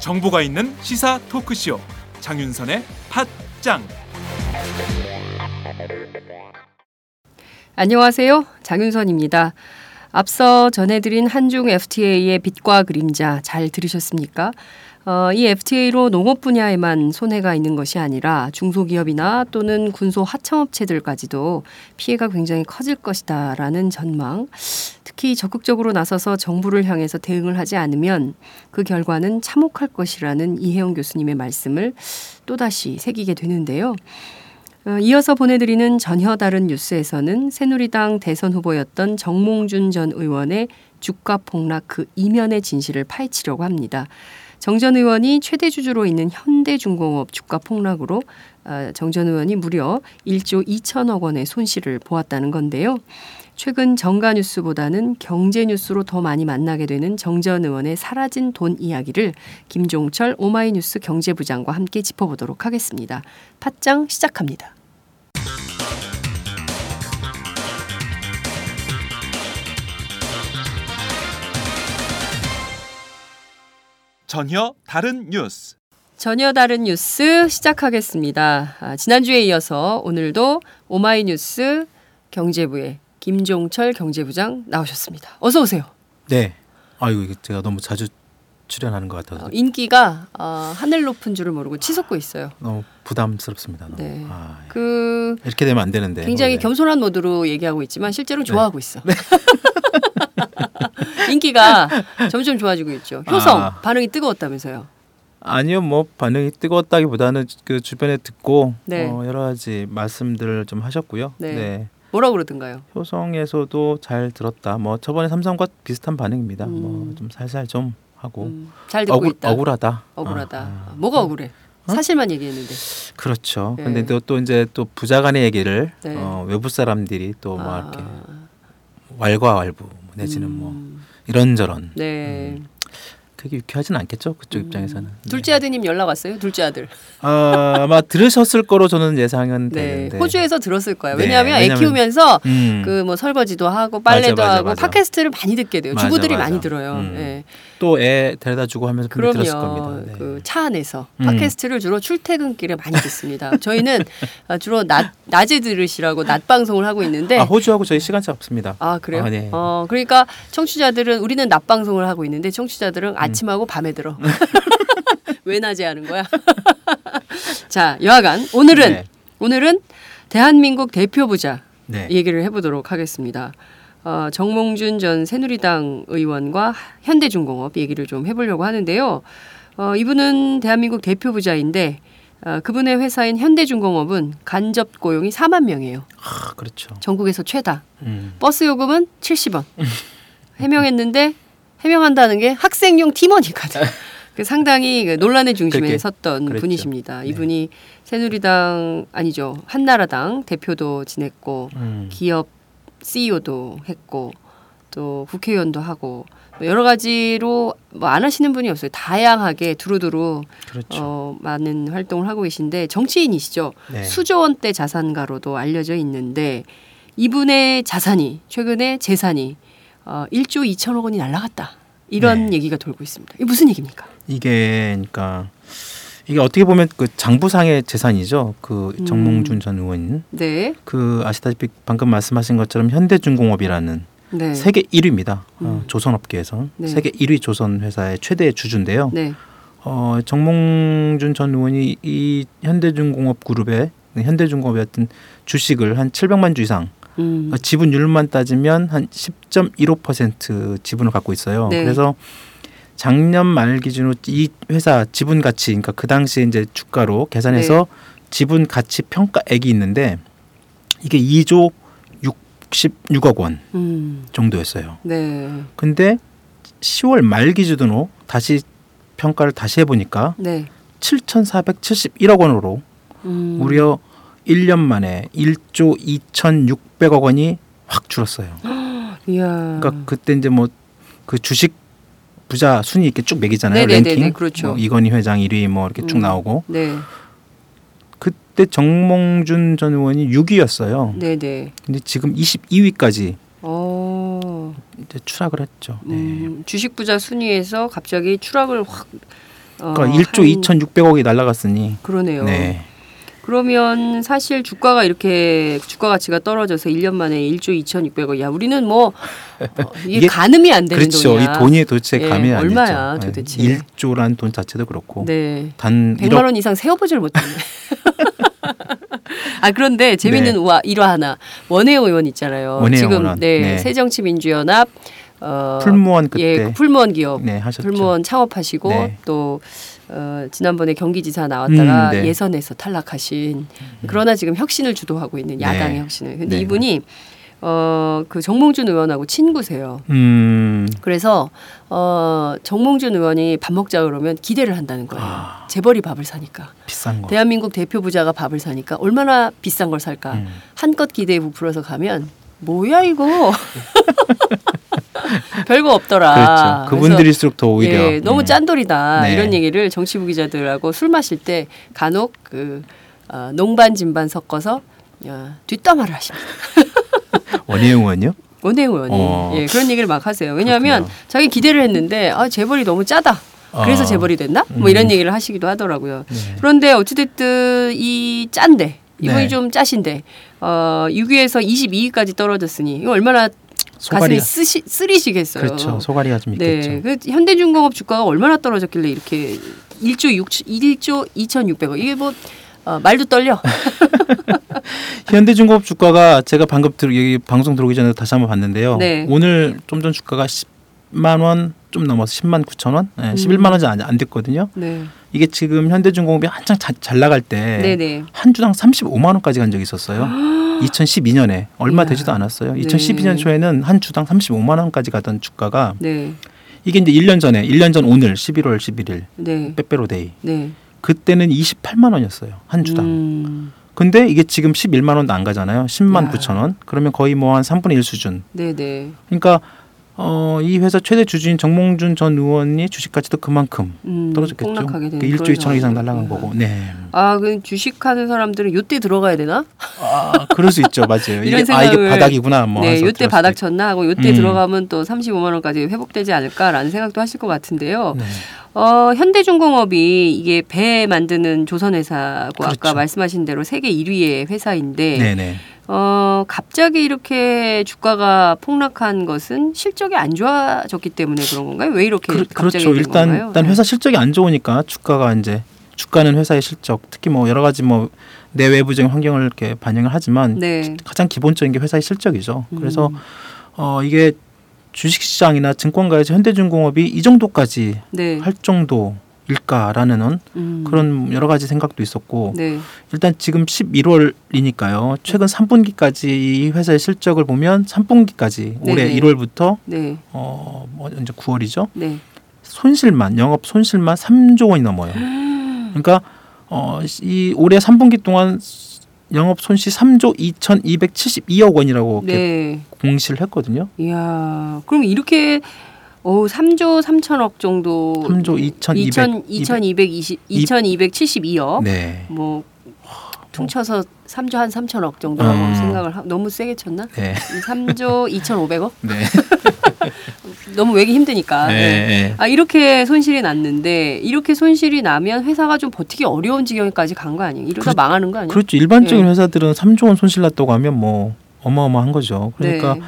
정보가 있는 시사 토크쇼 장윤선의 팟짱 안녕하세요. 장윤선입니다. 앞서 전해드린 한중 FTA의 빛과 그림자 잘 들으셨습니까? 어, 이 FTA로 농업 분야에만 손해가 있는 것이 아니라 중소기업이나 또는 군소 하청업체들까지도 피해가 굉장히 커질 것이다라는 전망. 특히 적극적으로 나서서 정부를 향해서 대응을 하지 않으면 그 결과는 참혹할 것이라는 이혜영 교수님의 말씀을 또다시 새기게 되는데요. 어, 이어서 보내드리는 전혀 다른 뉴스에서는 새누리당 대선 후보였던 정몽준 전 의원의 주가 폭락 그 이면의 진실을 파헤치려고 합니다. 정 전 의원이 최대 주주로 있는 현대중공업 주가 폭락으로 어, 정전 의원이 무려 1조 2천억 원의 손실을 보았다는 건데요. 최근 정가 뉴스보다는 경제 뉴스로 더 많이 만나게 되는 정 전 의원의 사라진 돈 이야기를 김종철 오마이뉴스 경제부장과 함께 짚어보도록 하겠습니다. 팟짱 시작합니다. 전혀 다른 뉴스 전혀 다른 뉴스 시작하겠습니다. 아, 지난주에 이어서 오늘도 오마이뉴스 경제부의 김종철 경제부장 나오셨습니다. 어서 오세요. 네. 아이고 제가 너무 자주 출연하는 것 같아서 어, 인기가 어, 하늘 높은 줄을 모르고 치솟고 있어요. 너무 부담스럽습니다. 너무. 네. 아, 그 이렇게 되면 안 되는데. 굉장히 원래. 겸손한 모드로 얘기하고 있지만 실제로 좋아하고 있어. 인기가 점점 좋아지고 있죠. 효성 아. 반응이 뜨거웠다면서요. 아니요, 뭐 반응이 뜨거웠다기보다는 그 주변에 듣고 네. 어, 여러 가지 말씀들을 좀 하셨고요. 네. 뭐라 그러던가요? 효성에서도 잘 들었다. 뭐 저번에 삼성과 비슷한 반응입니다. 음. 뭐좀 살살 좀 하고 음, 잘 듣고 억울, 있다. 억울하다. 억울하다. 아, 아. 뭐가 억울해? 사실만 얘기했는데. 그렇죠. 네. 근데 또, 또 이제 또 부자간의 얘기를 네. 어, 외부 사람들이 또뭐 아, 이렇게 왈과왈부 내지는 뭐 음, 이런저런 네. 그게 유쾌하진 않겠죠 그쪽 입장에서는. 음. 네. 둘째 아드님 연락 왔어요? 둘째 아들. 아, 아마 들으셨을 거로 저는 예상은 네. 되는데. 호주에서 들었을 거예요. 네, 왜냐하면 애 키우면서 음, 그뭐 설거지도 하고 빨래도 맞아, 맞아, 하고 맞아. 팟캐스트를 많이 듣게 돼요. 주부들이. 많이 들어요. 음. 네. 또 애 데려다 주고 하면서 분명히 들었을 겁니다. 네. 그차 안에서 음. 팟캐스트를 주로 출퇴근길에 많이 듣습니다. 저희는 아, 주로 낮 낮에 들으시라고 낮 방송을 하고 있는데 아, 호주하고 저희 시간차 없습니다. 아 그래요? 아, 네. 어 그러니까 청취자들은 우리는 낮 방송을 하고 있는데 청취자들은 아침하고 밤에 들어. 왜 낮에 하는 거야? 자 여하간 오늘은 네. 오늘은 대한민국 대표 부자 네. 얘기를 해보도록 하겠습니다. 어, 정몽준 전 새누리당 의원과 현대중공업 얘기를 좀 해보려고 하는데요. 어, 이분은 대한민국 대표 부자인데 어, 그분의 회사인 현대중공업은 간접 고용이 4만 명이에요. 아, 그렇죠. 전국에서 최다. 음. 버스 요금은 70원. 해명했는데 해명한다는 게 학생용 팀원이거든. 그 상당히 그 논란의 중심에 그렇게 섰던 그랬죠. 분이십니다. 네. 이분이 새누리당 아니죠 한나라당 대표도 지냈고 음. 기업 CEO도 했고 또 국회의원도 하고 뭐 여러 가지로 뭐 안 하시는 분이 없어요. 다양하게 두루두루 그렇죠. 어, 많은 활동을 하고 계신데 정치인이시죠. 네. 수조 원대 자산가로도 알려져 있는데 이분의 자산이 최근에 재산이 어, 1조 2천억 원이 날라갔다. 이런 네. 얘기가 돌고 있습니다. 이게 무슨 얘기입니까? 이게 그러니까 이게 어떻게 보면 그 장부상의 재산이죠. 그 음. 정몽준 전 의원. 네. 그 아시다시피 방금 말씀하신 것처럼 현대중공업이라는 네. 세계 1위입니다. 음. 어, 조선업계에서 네. 세계 1위 조선 회사의 최대 주주인데요. 네. 어, 정몽준 전 의원이 이 현대중공업 그룹의 현대중공업의 어떤 주식을 한 700만 주 이상 음. 어, 지분율만 따지면 한 10.15% 지분을 갖고 있어요. 네. 그래서 작년 말 기준으로 이 회사 지분 가치, 그러니까 그 당시에 이제 주가로 계산해서 네. 지분 가치 평가액이 있는데 이게 2조 66억 원 음. 정도였어요. 네. 근데 10월 말 기준으로 다시 평가를 다시 해보니까 네. 7,471억 원으로 음. 무려 1년 만에 1조 2,600억 원이 확 줄었어요. 이야. 그러니까 그때 이제 뭐 그 주식 부자 순위 이렇게 쭉 매기잖아요. 네네네네, 랭킹. 그렇죠. 뭐 이건희 회장 1위 뭐 이렇게 쭉 음. 나오고 네, 그때 정몽준 전 의원이 6위였어요. 네, 네. 근데 지금 22위까지 어, 이제 추락을 했죠. 네. 음, 주식 부자 순위에서 갑자기 추락을 확. 어, 그러니까 1조 한- 2,600억이 날라갔으니 그러네요. 네. 그러면 사실 주가가 이렇게 주가 가치가 떨어져서 1년 만에 1조 2,600억. 야, 우리는 뭐 어, 이게, 이게- 가늠이 안 되는 그렇죠. 돈이야. 이 돈이 도대체 예, 감이 안 얼마야, 되죠. 도대체? 1조라는 돈 자체도 그렇고 네. 단 100만 1억 원 이상 세어보질 못했네. 아 그런데 재밌는 네. 우와 일화 하나 원혜영 의원 있잖아요. 원혜영 지금 의원. 네, 네. 새정치민주연합 어, 풀무원 그때 예 풀무원 기업 네 하셨죠. 풀무원 창업하시고 네. 또 어, 지난번에 경기지사 나왔다가 음, 네. 예선에서 탈락하신 그러나 지금 혁신을 주도하고 있는 야당의 네. 혁신을. 근데 네. 이분이 어, 그 정몽준 의원하고 친구세요. 음. 그래서 어, 정몽준 의원이 밥 먹자 그러면 기대를 한다는 거예요. 아. 재벌이 밥을 사니까. 비싼 거. 대한민국 대표 부자가 밥을 사니까 얼마나 비싼 걸 살까. 음. 한껏 기대에 부풀어서 가면 뭐야 이거. 별거 없더라. 그렇죠. 그분들일수록 더 오히려 예, 너무 음. 짠돌이다 네. 이런 얘기를 정치부 기자들하고 술 마실 때 간혹 그 어, 농반 진반 섞어서 야, 뒷담화를 하십니다. 원희영 의원요? 원혜영 의원이 어. 예, 그런 얘기를 막 하세요. 왜냐하면 그렇군요. 자기 기대를 했는데 아, 재벌이 너무 짜다. 그래서 어. 재벌이 됐나? 뭐 음. 이런 얘기를 하시기도 하더라고요. 네. 그런데 어찌됐든 이 짠데 이분이 네. 좀 짜신데 어, 6위에서 22위까지 떨어졌으니 이거 얼마나 소가리가 쓰시, 쓰리시겠어요. 그렇죠. 소가리가 좀 있겠죠. 네, 그 현대중공업 주가가 얼마나 떨어졌길래 이렇게 1조 6 1조 2,600억 이게 뭐 어, 말도 떨려. 현대중공업 주가가 제가 방금 들 여기 방송 들어오기 전에 다시 한번 봤는데요. 네. 오늘 좀 전 주가가 10만 원 좀 넘어서 10만 9천 원, 네, 음. 11만 원이 안, 안 됐거든요. 네, 이게 지금 현대중공업이 한창 자, 잘 나갈 때 네, 네. 한 주당 35만 원까지 간 적이 있었어요. 2012년에 얼마 이야. 되지도 않았어요. 네. 2012년 초에는 한 주당 35만 원까지 가던 주가가 네, 이게 이제 1년 전에 1년 전 오늘 11월 11일 네, 빼빼로데이 네. 그때는 28만 원이었어요. 한 주당. 음, 근데 이게 지금 11만 원도 안 가잖아요. 10만 야. 9천 원. 그러면 거의 뭐 한 3분의 1 수준. 네, 네. 그러니까 어, 이 회사 최대 주주인 정몽준 전 의원이 주식 가치도 그만큼 음, 떨어졌겠죠. 폭락하게 1조 그런 2천억 이상. 날라간 거고. 네. 아, 그 주식하는 사람들은 요때 들어가야 되나? 아, 그럴 수 있죠. 맞아요. 이런 이게, 아 이게 생각을- 바닥이구나. 뭐 네, 요때 바닥 때. 쳤나 하고 요때 음. 들어가면 또 35만 원까지 회복되지 않을까라는 생각도 하실 것 같은데요. 네. 어, 현대중공업이 이게 배 만드는 조선회사고 아까 그렇죠. 말씀하신 대로 세계 1위의 회사인데 네, 네. 어, 갑자기 이렇게 주가가 폭락한 것은 실적이 안 좋아졌기 때문에 그런 건가요? 왜 이렇게 그, 갑자기 그렇죠. 된 일단 건가요? 일단 회사 실적이 안 좋으니까 주가가 이제 주가는 회사의 실적, 특히 뭐 여러 가지 뭐 내외부적인 환경을 이렇게 반영을 하지만 네. 가장 기본적인 게 회사의 실적이죠. 그래서 음. 어 이게 주식시장이나 증권가에서 현대중공업이 이 정도까지 네. 할 정도 일까라는 음. 그런 여러 가지 생각도 있었고 네. 일단 지금 11월이니까요. 최근 3분기까지 이 회사의 실적을 보면 3분기까지 올해 네네. 1월부터 네. 어뭐 이제 9월이죠. 네. 손실만 영업 손실만 3조 원이 넘어요. 그러니까 어이 올해 3분기 동안 영업 손실 3조 2,272억 원이라고 네. 공시를 했거든요. 이야, 그럼 이렇게 오, 3조 3천억 정도 3조 2,200 2220 2272억 네. 뭐 퉁쳐서 3조 한 3천억 정도라고 음. 생각을 하, 너무 세게 쳤나? 네. 3조 2,500억? 네. 너무 외기 힘드니까. 네. 네. 네. 아 이렇게 손실이 났는데 이렇게 손실이 나면 회사가 좀 버티기 어려운 지경까지 간 거 아니에요? 이러다 그렇- 망하는 거 아니에요? 그렇죠. 일반적인 네. 회사들은 3조 원 손실 났다고 하면 뭐 어마어마한 거죠. 그러니까 네.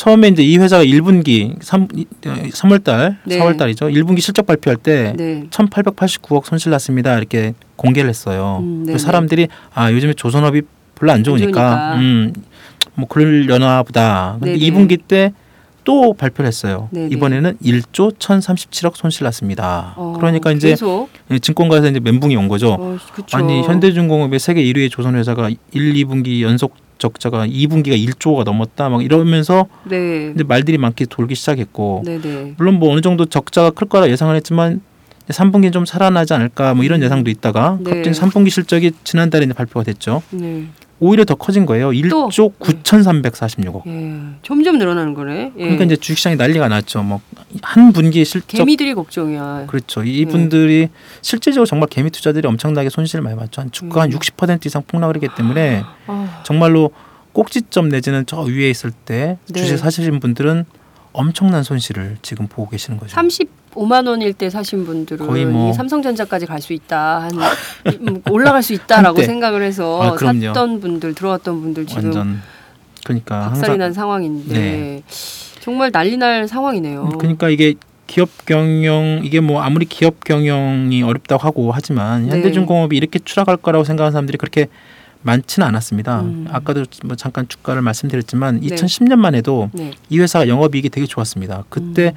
처음에 이제 이 회사가 1분기 3, 3월 달, 네. 4월 달이죠. 1분기 실적 발표할 때 네. 1,889억 손실 났습니다. 이렇게 공개를 했어요. 음, 그래서 네네. 사람들이 아, 요즘에 조선업이 별로 안 좋으니까 좋으니까. 음, 뭐 그러려나 보다. 근데 네네. 2분기 때 또 발표를 했어요. 네네. 이번에는 1조 1,037억 손실 났습니다. 어, 그러니까 이제 계속 증권가에서 이제 멘붕이 온 거죠. 어. 아니 현대중공업의 세계 1위의 조선회사가 1, 2분기 연속 적자가 2분기가 1조가 넘었다 막 이러면서 네. 근데 말들이 많게 돌기 시작했고 네네. 물론 뭐 어느 정도 적자가 클 거라 예상을 했지만 3분기는 좀 살아나지 않을까 뭐 이런 예상도 있다가 네. 갑자기 3분기 실적이 지난달에 발표가 됐죠. 네. 오히려 더 커진 거예요. 1조 9,346억. 예, 점점 늘어나는 거네. 예. 그러니까 이제 주식시장이 난리가 났죠. 뭐 한 분기 실적 개미들이 걱정이야. 그렇죠. 이분들이 실제적으로 정말 개미 투자들이 엄청나게 손실을 많이 봤죠. 한 주가 한 음. 60% 이상 폭락을 했기 때문에 아, 정말로 꼭지점 내지는 저 위에 있을 때 네. 주식 사시는 분들은 엄청난 손실을 지금 보고 계시는 거죠. 35만 원일 때 사신 분들은 거의 뭐- 이 삼성전자까지 갈 수 있다, 한 음, 올라갈 수 있다라고. 생각을 해서 아. 샀던 분들 들어왔던 분들 지금 완전 그러니까 박살이 난 상황인데 네. 정말 난리 날 상황이네요. 그러니까 이게 기업 경영 이게 뭐 아무리 기업 경영이 어렵다고 하고 하지만 네. 현대중공업이 이렇게 추락할 거라고 생각하는 사람들이 그렇게 많지는 않았습니다. 음. 아까도 뭐 잠깐 주가를 말씀드렸지만 네. 2010년만 해도 네. 이 회사가 영업이익이 되게 좋았습니다. 그때 음.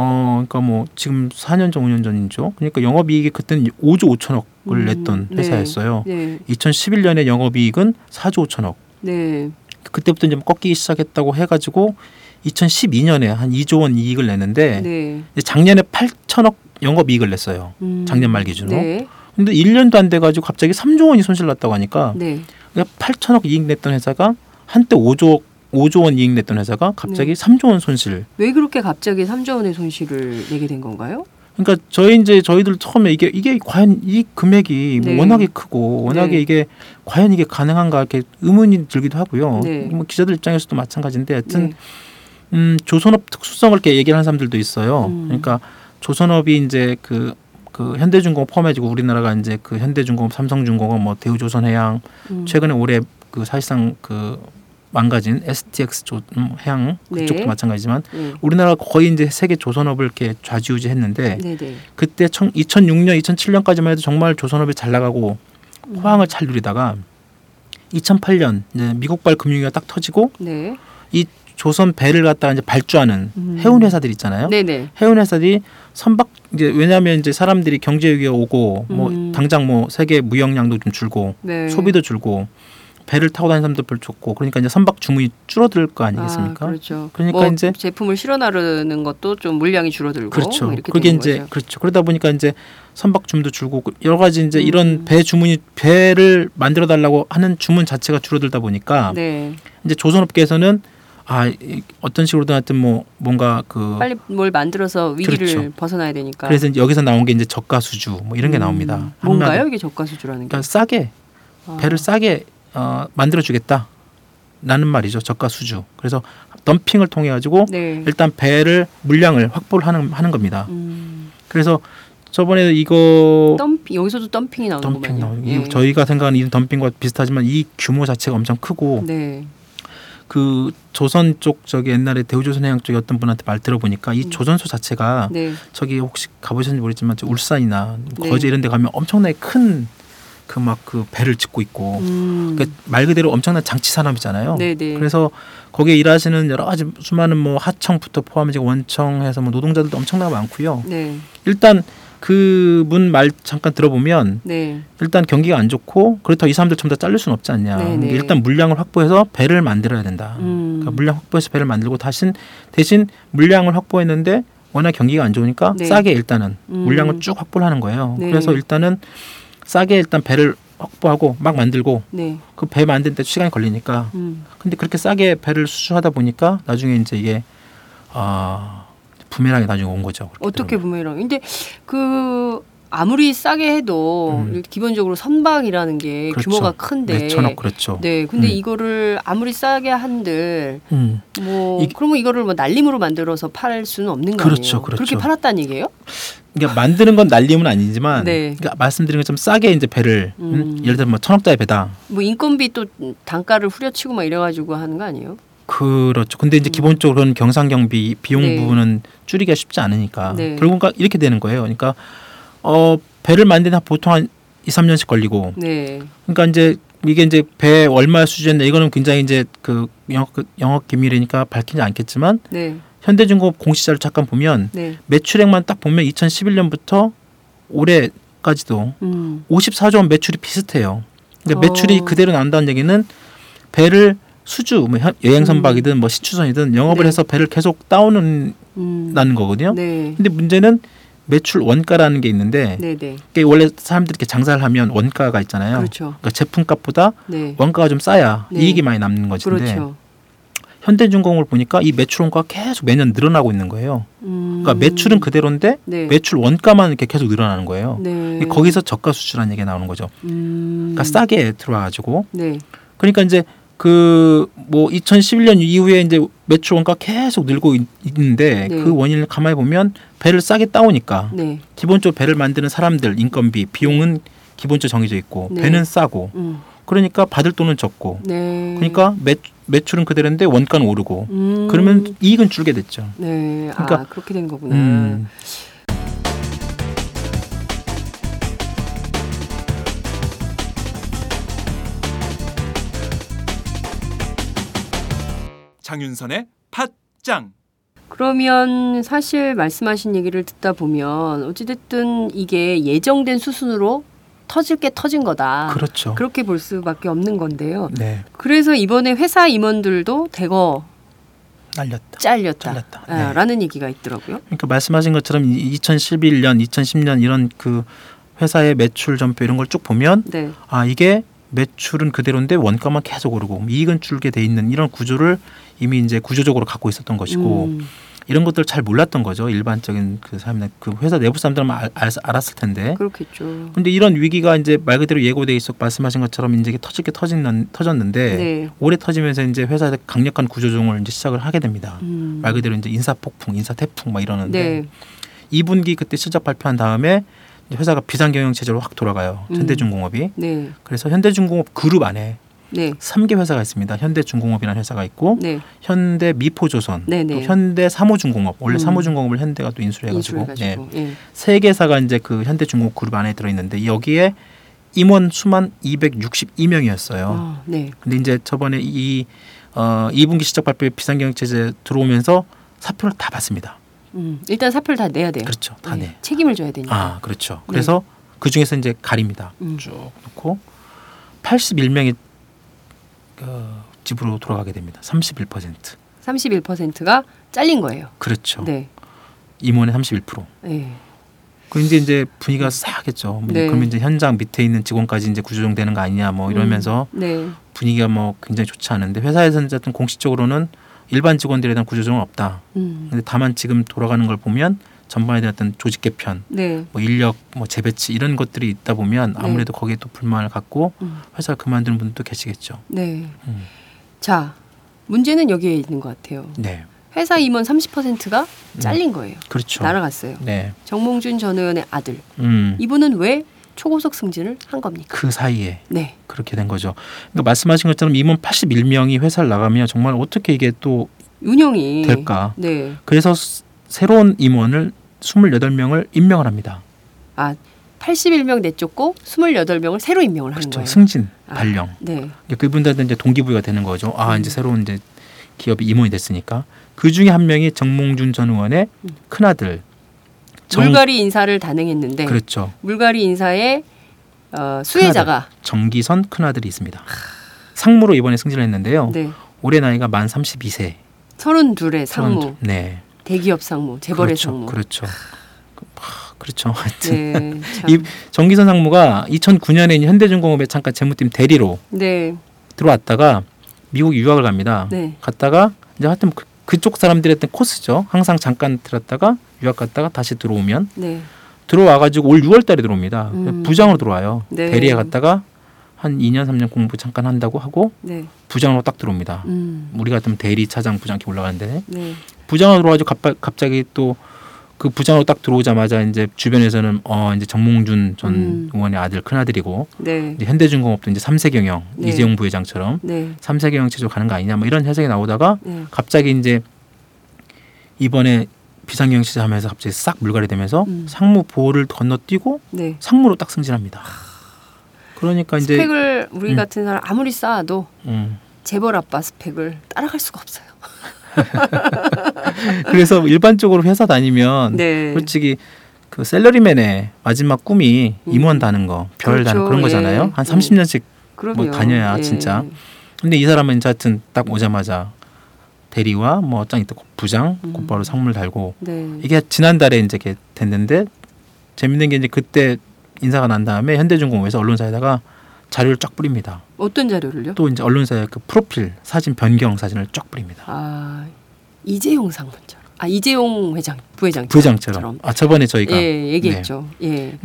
어 그러니까 뭐 지금 4년 전 5년 전이죠. 그러니까 영업이익이 그때는 5조 5천억을 음, 냈던 네. 회사였어요. 네. 2011년에 영업이익은 4조 5천억. 네. 그때부터 이제 꺾이기 시작했다고 해가지고 2012년에 한 2조 원 이익을 냈는데 네. 작년에 8천억 영업이익을 냈어요. 음. 작년 말 기준으로. 네. 근데 1년도 안 돼가지고 갑자기 3조 원이 손실 났다고 하니까 네. 그러니까 8천억 이익 냈던 회사가 한때 5조 5조 원 이익 냈던 회사가 갑자기 네. 3조 원 손실. 왜 그렇게 갑자기 3조 원의 손실을 내게 된 건가요? 그러니까 저희 이제 저희들 처음에 이게 이게 과연 이 금액이 뭐 네. 워낙에 크고 워낙에 네. 이게 과연 이게 가능한가 이렇게 의문이 들기도 하고요. 네. 뭐 기자들 입장에서도 마찬가지인데 하여튼 네. 음, 조선업 특수성을 이렇게 얘기를 하는 사람들도 있어요. 음. 그러니까 조선업이 이제 그, 그 현대중공업 포함해지고 우리나라가 이제 그 현대중공업, 삼성중공업, 뭐 대우조선해양 음. 최근에 올해 그 사실상 그 망가진 STX 조, 음, 해양 그쪽도 네. 마찬가지지만 네. 우리나라가 거의 이제 세계 조선업을 이렇게 좌지우지했는데 네, 네. 그때 청, 2006년, 2007년까지만 해도 정말 조선업이 잘 나가고 음. 호황을 잘 누리다가 2008년 이제 미국발 금융위기가 딱 터지고 네. 이 조선 배를 갖다가 이제 발주하는 음. 해운 회사들 있잖아요. 네, 네. 해운 회사들이 선박 이제 왜냐하면 이제 사람들이 경제 위기가 오고 뭐 음. 당장 뭐 세계 무역량도 좀 줄고 네. 소비도 줄고 배를 타고 다니는 사람도 별로 좋고 그러니까 이제 선박 주문이 줄어들 거 아니겠습니까? 아, 그렇죠. 그러니까 뭐 이제 제품을 실어 나르는 것도 좀 물량이 줄어들고 그렇죠. 뭐 이렇게 그게 이제 거죠. 그렇죠. 그러다 보니까 이제 선박 주문도 줄고 그 여러 가지 이제 음. 이런 배 주문이 배를 만들어 달라고 하는 주문 자체가 줄어들다 보니까 네. 이제 조선업계에서는 아 이- 어떤 식으로든 하여튼 뭐 뭔가 그 빨리 뭘 만들어서 위기를 그렇죠. 벗어나야 되니까. 그래서 여기서 나온 게 이제 저가 수주 뭐 이런 게 음. 나옵니다. 뭔가요? 이게 저가 수주라는 게. 그러니까 싸게 아. 배를 싸게 어, 만들어 주겠다. 라는 말이죠. 저가 수주. 그래서 덤핑을 통해 가지고 네. 일단 배를 물량을 확보를 하는 하는 겁니다. 음. 그래서 저번에 이거 덤핑 여기서도 덤핑이 나오는 덤핑. 나오는 예. 이 저희가 생각하는 이 덤핑과 비슷하지만 이 규모 자체가 엄청 크고 네. 그 조선 쪽 저기 옛날에 대우조선 해양 쪽에 어떤 분한테 말 들어보니까 이 음. 조선소 자체가 네. 저기 혹시 가보셨는지 모르겠지만 저 울산이나 네. 거제 이런 데 가면 엄청나게 큰 그막그 배를 짓고 있고 음. 그러니까 말 그대로 엄청난 장치 산업이잖아요. 네, 네. 그래서 거기에 일하시는 여러 가지 수많은 뭐 하청부터 포함해서 원청해서 뭐 노동자들도 엄청나게 많고요. 네. 일단 그 분 말 잠깐 들어보면 네. 일단 경기가 안 좋고 그렇다고 이 사람들 전부 다 잘릴 수는 없지 않냐. 네, 네. 일단 물량을 확보해서 배를 만들어야 된다. 음. 그러니까 물량 확보해서 배를 만들고 다신 대신 물량을 확보했는데 워낙 경기가 안 좋으니까 네. 싸게 일단은 음. 물량을 쭉 확보를 하는 거예요. 네. 그래서 일단은 싸게 일단 배를 확보하고 막 만들고 네. 그배 만드는 데 시간이 걸리니까 음. 근데 그렇게 싸게 배를 수주하다 보니까 나중에 이제 이게 아 부메랑이 나중에 온 거죠. 어떻게 되면. 보면 근데 그 아무리 싸게 해도 음. 기본적으로 선박이라는 게 그렇죠. 규모가 큰데 몇천억 그렇죠. 네, 근데 음. 이거를 아무리 싸게 한들 음. 뭐 이- 그러면 이거를 뭐 날림으로 만들어서 팔 수는 없는 거 그렇죠? 그렇죠. 그렇게 팔았다는 얘기예요? 그러니까 만드는 건 날림은 아니지만 네. 그러니까 말씀드린 것처럼 싸게 이제 배를 음. 음. 예를 들어 뭐 천억짜리 배다. 뭐 인건비 또 단가를 후려치고 막 이래가지고 하는 거 아니에요? 그렇죠. 근데 이제 음. 기본적으로 는 경상경비 비용 네. 부분은 줄이기가 쉽지 않으니까 네. 결국 그러니까 이렇게 되는 거예요. 그러니까 어 배를 만드는 보통 한 2, 3년씩 걸리고 네, 그러니까 이제 이게 이제 배 얼마 수준인데 이거는 굉장히 이제 그 영업 그 영업 기밀이니까 밝히지 않겠지만 네, 현대중공업 공시자료 잠깐 보면 네. 매출액만 딱 보면 2011년부터 올해까지도 음, 54조 원 매출이 비슷해요. 그러니까 어. 매출이 그대로 나온다는 얘기는 배를 수주 뭐 현- 여행 선박이든 뭐 시추선이든 영업을 네. 해서 배를 계속 따오는 음. 나는 거거든요. 네. 근데 문제는 매출 원가라는 게 있는데 네, 네. 이게 원래 사람들이 이렇게 장사를 하면 원가가 있잖아요. 그렇죠. 그러니까 제품값보다 네. 원가가 좀 싸야 네. 이익이 많이 남는 것인데 그렇죠. 현대중공업을 보니까 이 매출 원가가 계속 매년 늘어나고 있는 거예요. 음. 그러니까 매출은 그대로인데 네. 매출 원가만 이렇게 계속 늘어나는 거예요. 네. 거기서 저가 수출한 얘기가 나오는 거죠. 음. 그러니까 싸게 들어와가지고 네. 그러니까 이제 그 뭐 2011년 이후에 이제 매출 원가 계속 늘고 있, 는데 네. 그 원인을 가만히 보면 배를 싸게 따오니까 네. 기본적으로 배를 만드는 사람들 인건비 비용은 기본적으로 정해져 있고 네. 배는 싸고 음. 그러니까 받을 돈은 적고 네. 그러니까 매, 매출은 그대로인데 원가는 오르고 음. 그러면 이익은 줄게 됐죠. 네. 아, 그러니까- 그렇게 된 거구나. 음. 장윤선의 팟짱 그러면 사실 말씀하신 얘기를 듣다 보면 어찌됐든 이게 예정된 수순으로 터질 게 터진 거다. 그렇죠. 그렇게 볼 수밖에 없는 건데요. 네, 그래서 이번에 회사 임원들도 대거 날렸다. 잘렸다. 잘렸다. 아, 네. 라는 얘기가 있더라고요. 그러니까 말씀하신 것처럼 2011년, 2010년 이런 그 회사의 매출 전표 이런 걸 쭉 보면 네. 아 이게 매출은 그대로인데 원가만 계속 오르고 이익은 줄게 돼 있는 이런 구조를 이미 이제 구조적으로 갖고 있었던 것이고 음, 이런 것들을 잘 몰랐던 거죠 일반적인 그 사람 그 회사 내부 사람들은 알, 알, 알았을 텐데 그렇겠죠. 근데 이런 위기가 이제 말 그대로 예고돼 있어 말씀하신 것처럼 이제 터질 게 터진 터졌는데 네. 올해 터지면서 이제 회사에 강력한 구조조정을 이제 시작을 하게 됩니다 음. 말 그대로 이제 인사 폭풍 인사 태풍 막 이러는데 네. 2분기 그때 실적 발표한 다음에 회사가 비상경영 체제로 확 돌아가요. 음. 현대중공업이. 네. 그래서 현대중공업 그룹 안에 네. 3개 회사가 있습니다. 현대중공업이라는 회사가 있고 네. 현대 미포조선, 네 네. 또 현대사무중공업. 원래 음. 사무중공업을 현대가 또 인수를 해가지고 인수해가지고. 예. 세 개사가 이제 그 현대중공업 그룹 안에 들어 있는데 여기에 임원 수만 262명이었어요. 아, 네. 근데 이제 저번에 이 어, 2분기 실적 발표에 비상경영 체제 들어오면서 사표를 다 받습니다. 음. 일단 사표를 다 내야 돼요. 그렇죠. 다 네. 내. 책임을 져야 되니까. 아, 그렇죠. 그래서 그 중에서 이제 가립니다. 음. 쭉 놓고 81명이 어, 집으로 돌아가게 됩니다. 31%. 31%가 잘린 거예요. 그렇죠. 네. 임원의 31%. 네. 그 이제 이제 분위기가 싸겠죠. 뭐 네. 그러면 이제 현장 밑에 있는 직원까지 이제 구조조정되는 거 아니냐 뭐 이러면서 음. 네. 분위기가 뭐 굉장히 좋지 않은데 회사에서는 어쨌든 공식적으로는 일반 직원들에 대한 구조조정은 없다. 음. 근데 다만 지금 돌아가는 걸 보면 전반에 대한 어떤 조직 개편, 네. 뭐 인력 뭐 재배치 이런 것들이 있다 보면 네. 아무래도 거기에 또 불만을 갖고 음. 회사를 그만두는 분도 계시겠죠. 네. 음. 자, 문제는 여기에 있는 것 같아요. 네, 회사 임원 30%가 잘린 거예요. 그렇죠. 날아갔어요. 네, 정몽준 전 의원의 아들. 음, 이분은 왜 초고속 승진을 한 겁니까? 그 사이에 네. 그렇게 된 거죠. 그러니까 말씀하신 것처럼 임원 81명이 회사를 나가면 정말 어떻게 이게 또 운영이 될까? 네. 그래서 스- 새로운 임원을 28명을 임명을 합니다. 아, 81명 내쫓고 28명을 새로 임명을 하는 그렇죠. 거예요. 승진, 아, 발령. 네. 이제 그분들한테 이제 동기부여가 되는 거죠. 아 음. 이제 새로운 이제 기업이 임원이 됐으니까 그 중에 한 명이 정몽준 전 의원의 음. 큰 아들. 물갈이 인사를 단행했는데 그렇죠. 물갈이 인사의 어, 수혜자가 정기선 큰 아들이 있습니다. 상무로 이번에 승진을 했는데요. 네. 올해 나이가 만 32세. 32의 상무, 네. 대기업 상무, 재벌의 그렇죠. 상무. 그렇죠. 그- 하, 그렇죠. 하여튼 네. 참. 이- 정기선 상무가 2009년에 현대중공업에 잠깐 재무팀 대리로 네. 들어왔다가 미국 유학을 갑니다. 네. 갔다가 이제 하여튼 그, 그쪽 사람들의 어떤 코스죠. 항상 잠깐 들었다가 유학 갔다가 다시 들어오면 네. 들어와 가지고 올 6월 달에 들어옵니다. 음. 부장으로 들어와요. 네. 대리에 갔다가 한 2년 3년 공부 잠깐 한다고 하고 네. 부장으로 딱 들어옵니다. 음. 우리 같으면 대리 차장 부장 이렇게 올라가는데 네. 부장으로 들어와가지고 갑, 갑자기 또 그 부장으로 딱 들어오자마자 이제 주변에서는 어 이제 정몽준 전 음. 의원의 아들 큰 아들이고 네. 이제 현대중공업도 이제 삼세 경영 네. 이재용 부회장처럼 네. 삼세 경영 체조 가는 거 아니냐 뭐 이런 해석이 나오다가 네. 갑자기 이제 이번에 비상경영 체제 하면서 갑자기 싹 물갈이 되면서 음. 상무 보호를 건너뛰고 네. 상무로 딱 승진합니다. 그러니까 이제 스펙을 우리 음. 같은 사람 아무리 쌓아도 음, 재벌 아빠 스펙을 따라갈 수가 없어요. 그래서 일반적으로 회사 다니면 네. 솔직히 그 셀러리맨의 마지막 꿈이 음. 임원 다는 거, 별 다는 그렇죠. 그런 거잖아요. 예. 한 음. 30년씩. 그럼요. 뭐 다녀야 예. 진짜. 근데 이 사람은 하여튼 딱 오자마자 대리와 뭐짱 이때 부장 음. 곧바로 상무를 달고 네. 이게 지난달에 이제 이렇게 됐는데 재밌는 게 이제 그때 인사가 난 다음에 현대중공업에서 언론사에다가 자료를 쫙 뿌립니다. 어떤 자료를요? 또 이제 언론사의 그 프로필 사진 변경 사진을 쫙 뿌립니다. 아 이재용 상무처럼. 아 이재용 회장 부회장 부회장처럼. 아 저번에 저희가 예 얘기했죠. 예.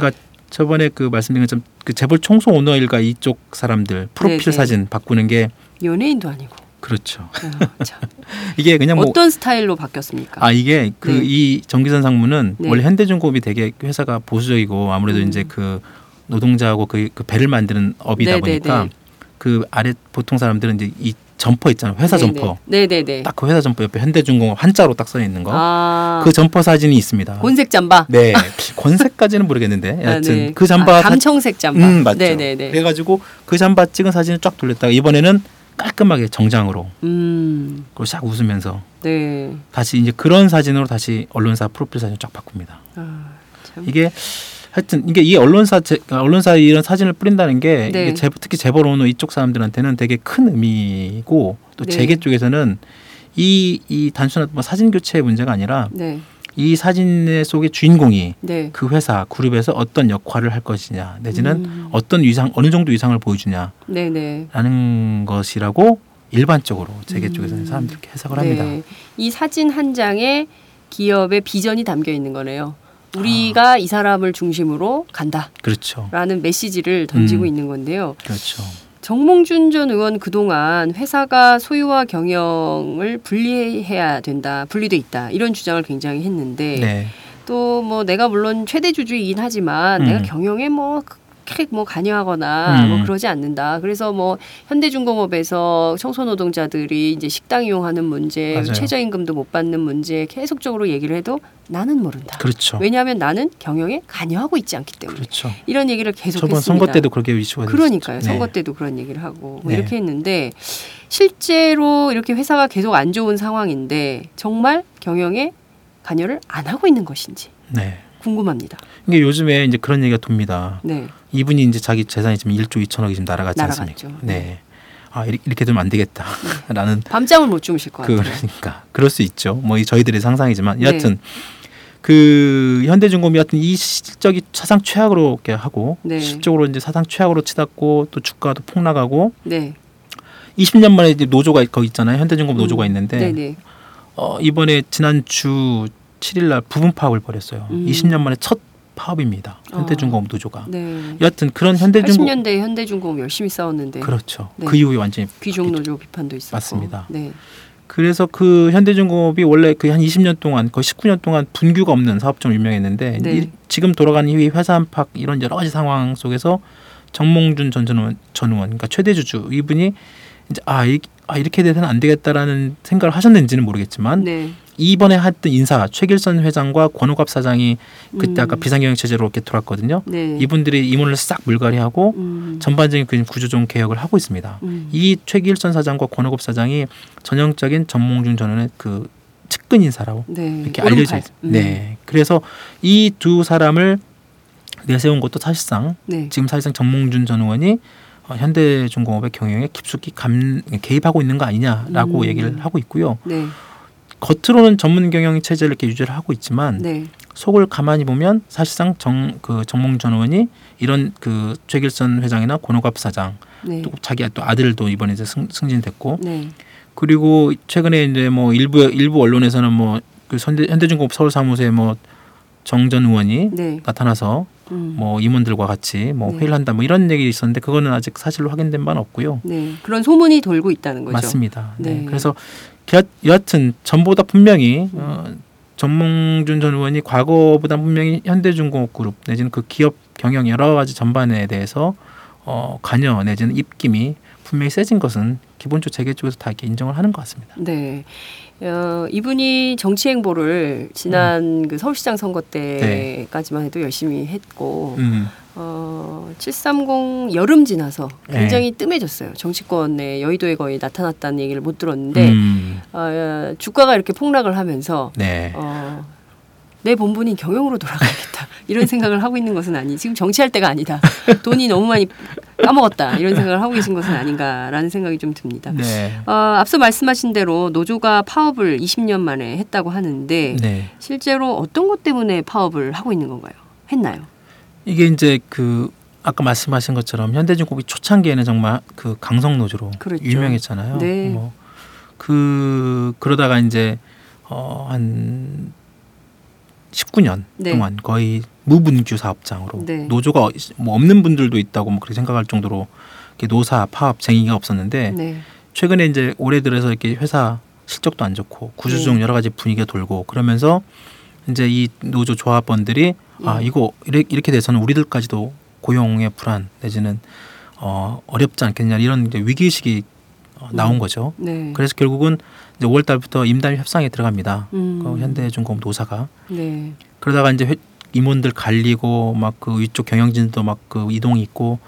저번에 그 말씀드린 것처럼 그 재벌 총수 오너 일가 이쪽 사람들 프로필 네, 네. 사진 바꾸는 게 연예인도 아니고. 그렇죠. 아, 참. 이게 그냥 뭐 어떤 스타일로 바뀌었습니까? 아 이게 그 네. 이 정기선 상무는 네. 원래 현대중공업이 되게 회사가 보수적이고 아무래도 음. 이제 그 노동자하고 그, 그 배를 만드는 업이다 네, 네, 보니까 네. 그 아래 보통 사람들은 이제 이 점퍼 있잖아요 회사 점퍼 네네네. 딱 그 회사 점퍼 옆에 현대중공업 한자로 딱 써 있는 거그아 점퍼 사진이 있습니다. 곤색 잠바. 네 곤색까지는 모르겠는데 아, 여하튼 네. 그 잠바 아, 사- 감청색 잠바. 음 맞죠. 네네네. 그래가지고 그 잠바 찍은 사진을 쫙 돌렸다가 이번에는 깔끔하게 정장으로 음. 그리고 싹 웃으면서 네. 다시 이제 그런 사진으로 다시 언론사 프로필 사진 쫙 바꿉니다. 아, 참. 이게 하여튼 이게 이 언론사 제, 언론사에 이런 사진을 뿌린다는 게 네. 이게 재, 특히 재벌 오너 이쪽 사람들한테는 되게 큰 의미고 또 네. 재계 쪽에서는 이, 이 단순한 뭐 사진 교체의 문제가 아니라 네. 이 사진의 속의 주인공이 네. 그 회사 그룹에서 어떤 역할을 할 것이냐 내지는 음. 어떤 위상 어느 정도 위상을 보여주냐라는 네네. 것이라고 일반적으로 재계 음. 쪽에서는 사람들이 해석을 합니다. 네. 이 사진 한 장에 기업의 비전이 담겨 있는 거네요. 우리가 이 사람을 중심으로 간다라는 그렇죠, 메시지를 던지고 음. 있는 건데요. 그렇죠. 정몽준 전 의원 그동안 회사가 소유와 경영을 분리해야 된다, 분리돼 있다 이런 주장을 굉장히 했는데 네, 또뭐 내가 물론 최대 주주이긴 하지만 음. 내가 경영에 뭐 크게 뭐 관여하거나 음. 뭐 그러지 않는다. 그래서 뭐 현대중공업에서 청소노동자들이 이제 식당 이용하는 문제, 맞아요. 최저임금도 못 받는 문제 계속적으로 얘기를 해도 나는 모른다. 그렇죠, 왜냐하면 나는 경영에 관여하고 있지 않기 때문에 그렇죠. 이런 얘기를 계속했습니다. 저번 선거 때도 그렇게 위치가 그러니까요. 됐었죠. 선거 네. 때도 그런 얘기를 하고 뭐 네. 이렇게 했는데 실제로 이렇게 회사가 계속 안 좋은 상황인데 정말 경영에 관여를 안 하고 있는 것인지 네. 궁금합니다. 이게 요즘에 이제 그런 얘기가 돕니다. 네. 이분이 이제 자기 재산이 지금 1조 2천억이 지금 날아갔지 날아갔죠. 않습니까? 네. 아 이렇게, 이렇게 되면 안 되겠다라는 밤잠을 못 주무실 것그 같아요. 그러니까 그럴 수 있죠. 뭐 이 저희들의 상상이지만 네. 여하튼 그 현대중공업이 여하튼 이 실적이 사상 최악으로 이렇게 하고 네. 실적으로 이제 사상 최악으로 치닫고 또 주가도 폭락하고 네. 20년 만에 이제 노조가 거기 있잖아요. 현대중공업 노조가 음. 있는데 네네. 어, 이번에 지난 주 7일 날 부분 파업을 벌였어요. 음. 20년 만에 첫 파업입니다. 현대중공업 노조가. 네. 여하튼 그런 현대중공업 80년대 현대중공업 열심히 싸웠는데 그렇죠. 네. 그 이후에 완전히 귀족 노조 비판도 있었고. 맞습니다. 네. 그래서 그 현대중공업이 원래 그 한 20년 동안 거의 19년 동안 분규가 없는 사업처럼 유명했는데 네. 이- 지금 돌아가는 이 회사 안팎 이런 여러 가지 상황 속에서 정몽준 전 의원, 전 의원 그러니까 최대 주주 이분이 이제 아, 이, 아 이렇게 돼서는 안 되겠다라는 생각을 하셨는지는 모르겠지만 네. 이번에 했던 인사 최길선 회장과 권오갑 사장이 그때 음. 아까 비상경영 체제로 이렇게 돌았거든요. 네. 이분들이 임원을 싹 물갈이하고 음. 전반적인 그 구조조정 개혁을 하고 있습니다. 음. 이 최길선 사장과 권오급 사장이 전형적인 전몽준 전 의원의 그 측근 인사라고 네. 이렇게. 알려져. 음. 네. 그래서 이 두 사람을 내세운 것도 사실상 네. 지금 사실상 전몽준 전 의원이 어, 현대중공업의 경영에 깊숙이 감, 개입하고 있는 거 아니냐라고 음. 얘기를 하고 있고요. 네. 겉으로는 전문 경영 체제를 이렇게 유지를 하고 있지만 네. 속을 가만히 보면 사실상 정 그 정몽준 전 의원이 이런 그 최길선 회장이나 권오갑 사장 네. 또 자기 또 아들도 이번에 이제 승, 승진됐고 네. 그리고 최근에 이제 뭐 일부 일부 언론에서는 뭐그 현대중공업 서울 사무소에 뭐 정전 의원이 네. 나타나서 음. 뭐 임원들과 같이 뭐 네. 회의를 한다 뭐 이런 얘기 있었는데 그거는 아직 사실로 확인된 바는 없고요. 네. 그런 소문이 돌고 있다는 거죠. 맞습니다. 네. 네. 그래서 여- 여하튼 전보다 분명히 어, 전몽준 전 의원이 과거보다 분명히 현대중공업 그룹 내지는 그 기업 경영 여러 가지 전반에 대해서 어, 관여 내지는 입김이 분명히 세진 것은 기본적으로 재계 쪽에서 다 이렇게 인정을 하는 것 같습니다. 네. 어, 이분이 정치 행보를 지난 그 서울시장 선거 때까지만 해도 열심히 했고 음, 어, 730 여름 지나서 네. 굉장히 뜸해졌어요. 정치권에 여의도에 거의 나타났다는 얘기를 못 들었는데 음, 어, 주가가 이렇게 폭락을 하면서 네. 어, 내 본분인 경영으로 돌아가야겠다 이런 생각을 하고 있는 것은 아니 지금 정치할 때가 아니다 돈이 너무 많이 까먹었다 이런 생각을 하고 계신 것은 아닌가라는 생각이 좀 듭니다. 네. 어, 앞서 말씀하신 대로 노조가 파업을 20년 만에 했다고 하는데 네. 실제로 어떤 것 때문에 파업을 하고 있는 건가요? 했나요? 이게 이제 그 아까 말씀하신 것처럼 현대중공업이 초창기에는 정말 그 강성 노조로 그렇죠. 유명했잖아요. 네. 뭐 그 그러다가 이제 어한 19년 네. 동안 거의 무분규 사업장으로 네. 노조가 뭐 없는 분들도 있다고 뭐 그렇게 생각할 정도로 노사 파업 쟁의가 없었는데 네. 최근에 이제 올해 들어서 이렇게 회사 실적도 안 좋고 구조조정 네. 여러 가지 분위기가 돌고 그러면서 이제 이 노조 조합원들이 아 예. 이거 이렇게 돼서는 우리들까지도 고용의 불안 내지는 어 어렵지 않겠냐 이런 이제 위기 의식이 어, 나온 음. 거죠. 네. 그래서 결국은 이제 5월 달부터 임단 협상에 들어갑니다. 음. 그 현대중공업 노사가 네. 그러다가 이제 회- 임원들 갈리고 막 그 위쪽 경영진도 막 그 이동이 있고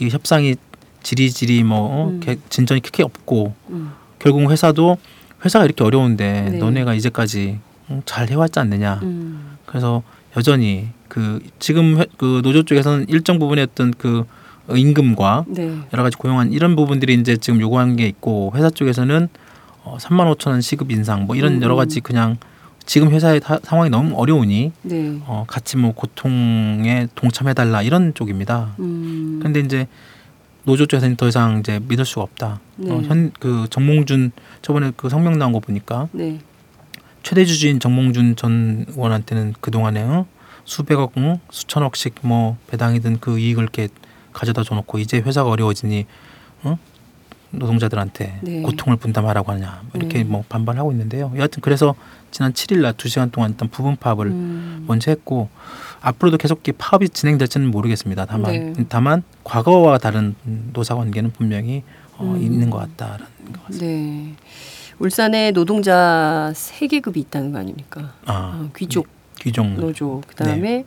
이 협상이 지리지리 뭐 어, 음. 개- 진전이 크게 없고 음. 결국 회사도 회사가 이렇게 어려운데 네. 너네가 이제까지 음, 잘 해왔지 않느냐. 음. 그래서 여전히 그 지금 회- 그 노조 쪽에서는 일정 부분의 어떤 그 임금과 네. 여러 가지 고용한 이런 부분들이 이제 지금 요구하는 게 있고 회사 쪽에서는 어, 3만 5천 원 시급 인상 뭐 이런 음. 여러 가지 그냥 지금 회사의 타- 상황이 너무 어려우니 네. 어, 같이 뭐 고통에 동참해달라 이런 쪽입니다. 음. 근데 이제 노조 쪽에서는 더 이상 이제 믿을 수가 없다. 네. 어, 현그 정몽준 저번에 그 성명 나온 거 보니까 네. 최대 주주인 정몽준 전 의원한테는 그 동안에 어? 수백억, 응? 수천억씩 뭐 배당이든 그 이익을 이렇게 가져다 줘놓고 이제 회사가 어려워지니 어? 노동자들한테 네. 고통을 분담하라고 하냐 뭐 이렇게 네. 뭐 반발하고 있는데요. 여하튼 그래서 지난 7일 날 2시간 동안 일단 부분 파업을 음. 먼저 했고 앞으로도 계속 이렇게 파업이 진행될지는 모르겠습니다. 다만 네. 다만 과거와 다른 노사 관계는 분명히 어, 음. 있는 것 같다라는 것 같습니다. 네. 울산에 노동자 세 계급이 있다는 거 아닙니까? 아 어, 귀족 귀종 노조, 그다음에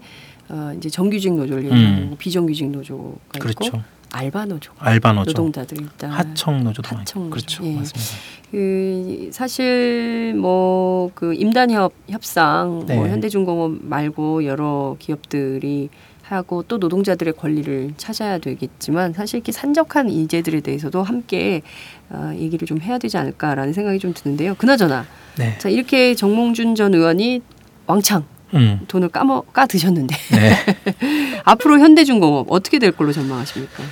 어, 이제 정규직 노조를 음. 얘기하고 비정규직 노조가 있고 그렇죠. 알바 노조, 알바 노조, 노동자들 일단 하청 노조도 하청. 그렇죠. 예. 맞습니다. 그 사실 뭐 그 임단협 협상 뭐 네. 현대중공업 말고 여러 기업들이 하고 또 노동자들의 권리를 찾아야 되겠지만 사실 이렇게 산적한 인재들에 대해서도 함께 어, 얘기를 좀 해야 되지 않을까라는 생각이 좀 드는데요. 그나저나 네. 자 이렇게 정몽준 전 의원이 왕창 음. 돈을 까먹 까 드셨는데 네. 앞으로 현대중공업 어떻게 될 걸로 전망하십니까?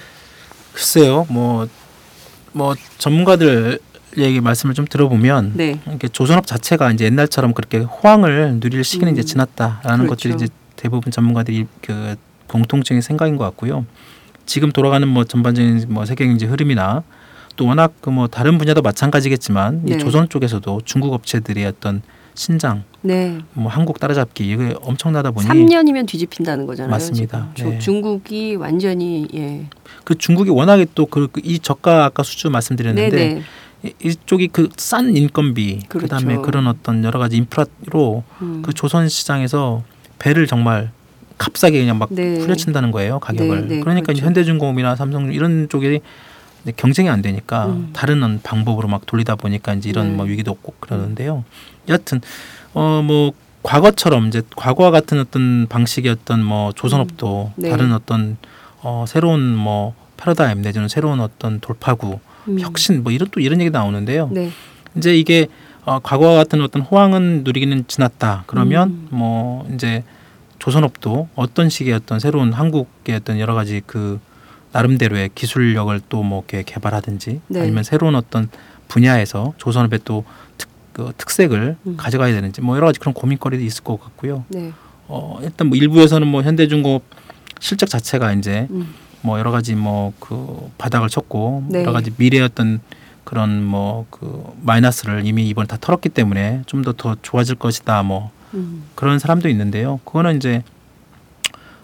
글쎄요. 뭐뭐 전문가들 얘기 말씀을 좀 들어보면 네. 이렇게 조선업 자체가 이제 옛날처럼 그렇게 호황을 누릴 시기는 음. 이제 지났다라는 그렇죠. 것들이 이제 대부분 전문가들이 그 공통적인 생각인 것 같고요. 지금 돌아가는 뭐 전반적인 뭐 세계 경제 흐름이나 또 워낙 그 뭐 다른 분야도 마찬가지겠지만 네. 이 조선 쪽에서도 중국 업체들의 어떤 신장, 네. 뭐 한국 따라잡기 이게 엄청나다 보니 3년이면 뒤집힌다는 거잖아요. 맞습니다. 네. 중국이 완전히 예. 그 중국이 워낙에 또 그 이 저가 아까 수주 말씀드렸는데 네네. 이- 이쪽이 그 싼 인건비 그렇죠. 그다음에 그런 어떤 여러 가지 인프라로 음. 그 조선 시장에서 배를 정말 값싸게 그냥 막 네. 후려친다는 거예요 가격을. 네, 네, 그러니까 그렇죠. 현대중공업이나 삼성 이런 쪽이 이제 경쟁이 안 되니까 음. 다른 방법으로 막 돌리다 보니까 이제 이런 네. 뭐 위기도 없고 그러는데요. 여하튼 어뭐 과거처럼 이제 과거와 같은 어떤 방식의 어떤 뭐 조선업도 네. 다른 어떤 어 새로운 뭐 패러다임 내지는 새로운 어떤 돌파구 음. 혁신 뭐 이런 또 이런 얘기 나오는데요. 네. 이제 이게 어, 과거와 같은 어떤 호황은 누리기는 지났다. 그러면 음. 뭐 이제 조선업도 어떤 식의 어떤 새로운 한국의 어떤 여러 가지 그 나름대로의 기술력을 또 뭐 이렇게 개발하든지 네. 아니면 새로운 어떤 분야에서 조선업의 또 특, 그 특색을 음. 가져가야 되는지 뭐 여러 가지 그런 고민거리도 있을 것 같고요. 네. 어 일단 뭐 일부에서는 뭐 현대중공업 실적 자체가 이제 음. 뭐 여러 가지 뭐 그 바닥을 쳤고 네. 여러 가지 미래의 어떤 그런 뭐 그 마이너스를 이미 이번에 다 털었기 때문에 좀 더더 좋아질 것이다 뭐 음. 그런 사람도 있는데요. 그거는 이제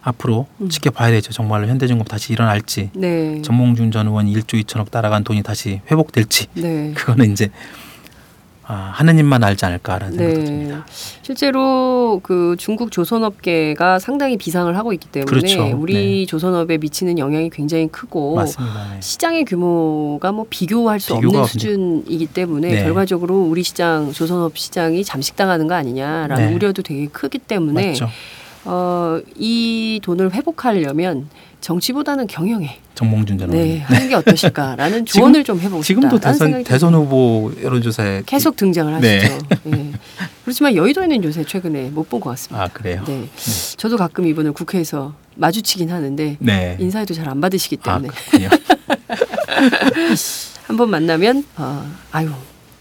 앞으로 음. 지켜봐야 되죠. 정말로 현대중공업 다시 일어날지 네. 정몽준 전 의원이 1조 2천억 따라간 돈이 다시 회복될지 네. 그거는 이제 아, 하느님만 알지 않을까라는 네. 듭니다. 실제로 그 중국 조선업계가 상당히 비상을 하고 있기 때문에 그렇죠. 우리 네. 조선업에 미치는 영향이 굉장히 크고 맞습니다. 네. 시장의 규모가 뭐 비교할 수 없는 없네. 수준이기 때문에 네. 결과적으로 우리 시장 조선업 시장이 잠식당하는 거 아니냐라는 네. 우려도 되게 크기 때문에 맞죠. 어, 이 돈을 회복하려면 정치보다는 경영에 정몽준 전. 네, 하는 게 어떠실까라는 조언을 좀 해보고 지금도 싶다라는 대선 생각이 대선 후보 여론조사에 계속 등장을 하시죠. 네. 예. 그렇지만 여의도에는 요새 최근에 못 본 것 같습니다. 아 그래요. 네. 저도 가끔 이분을 국회에서 마주치긴 하는데 네. 인사에도 잘 안 받으시기 아 때문에 그렇군요. 한번 만나면 어, 아유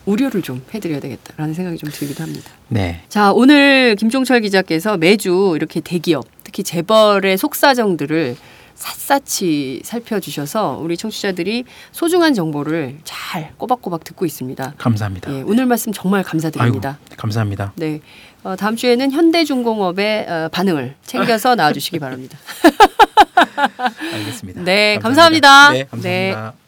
우려를 좀 해드려야 되겠다라는 생각이 좀 들기도 합니다. 네. 자 오늘 김종철 기자께서 매주 이렇게 대기업 특히 재벌의 속사정들을 샅샅이 살펴주셔서 우리 청취자들이 소중한 정보를 잘 꼬박꼬박 듣고 있습니다. 감사합니다. 예, 오늘 말씀 정말 감사드립니다. 아이고, 감사합니다. 네. 어, 다음 주에는 현대중공업의 어, 반응을 챙겨서 나와주시기 바랍니다. 알겠습니다. 네, 감사합니다. 네, 감사합니다.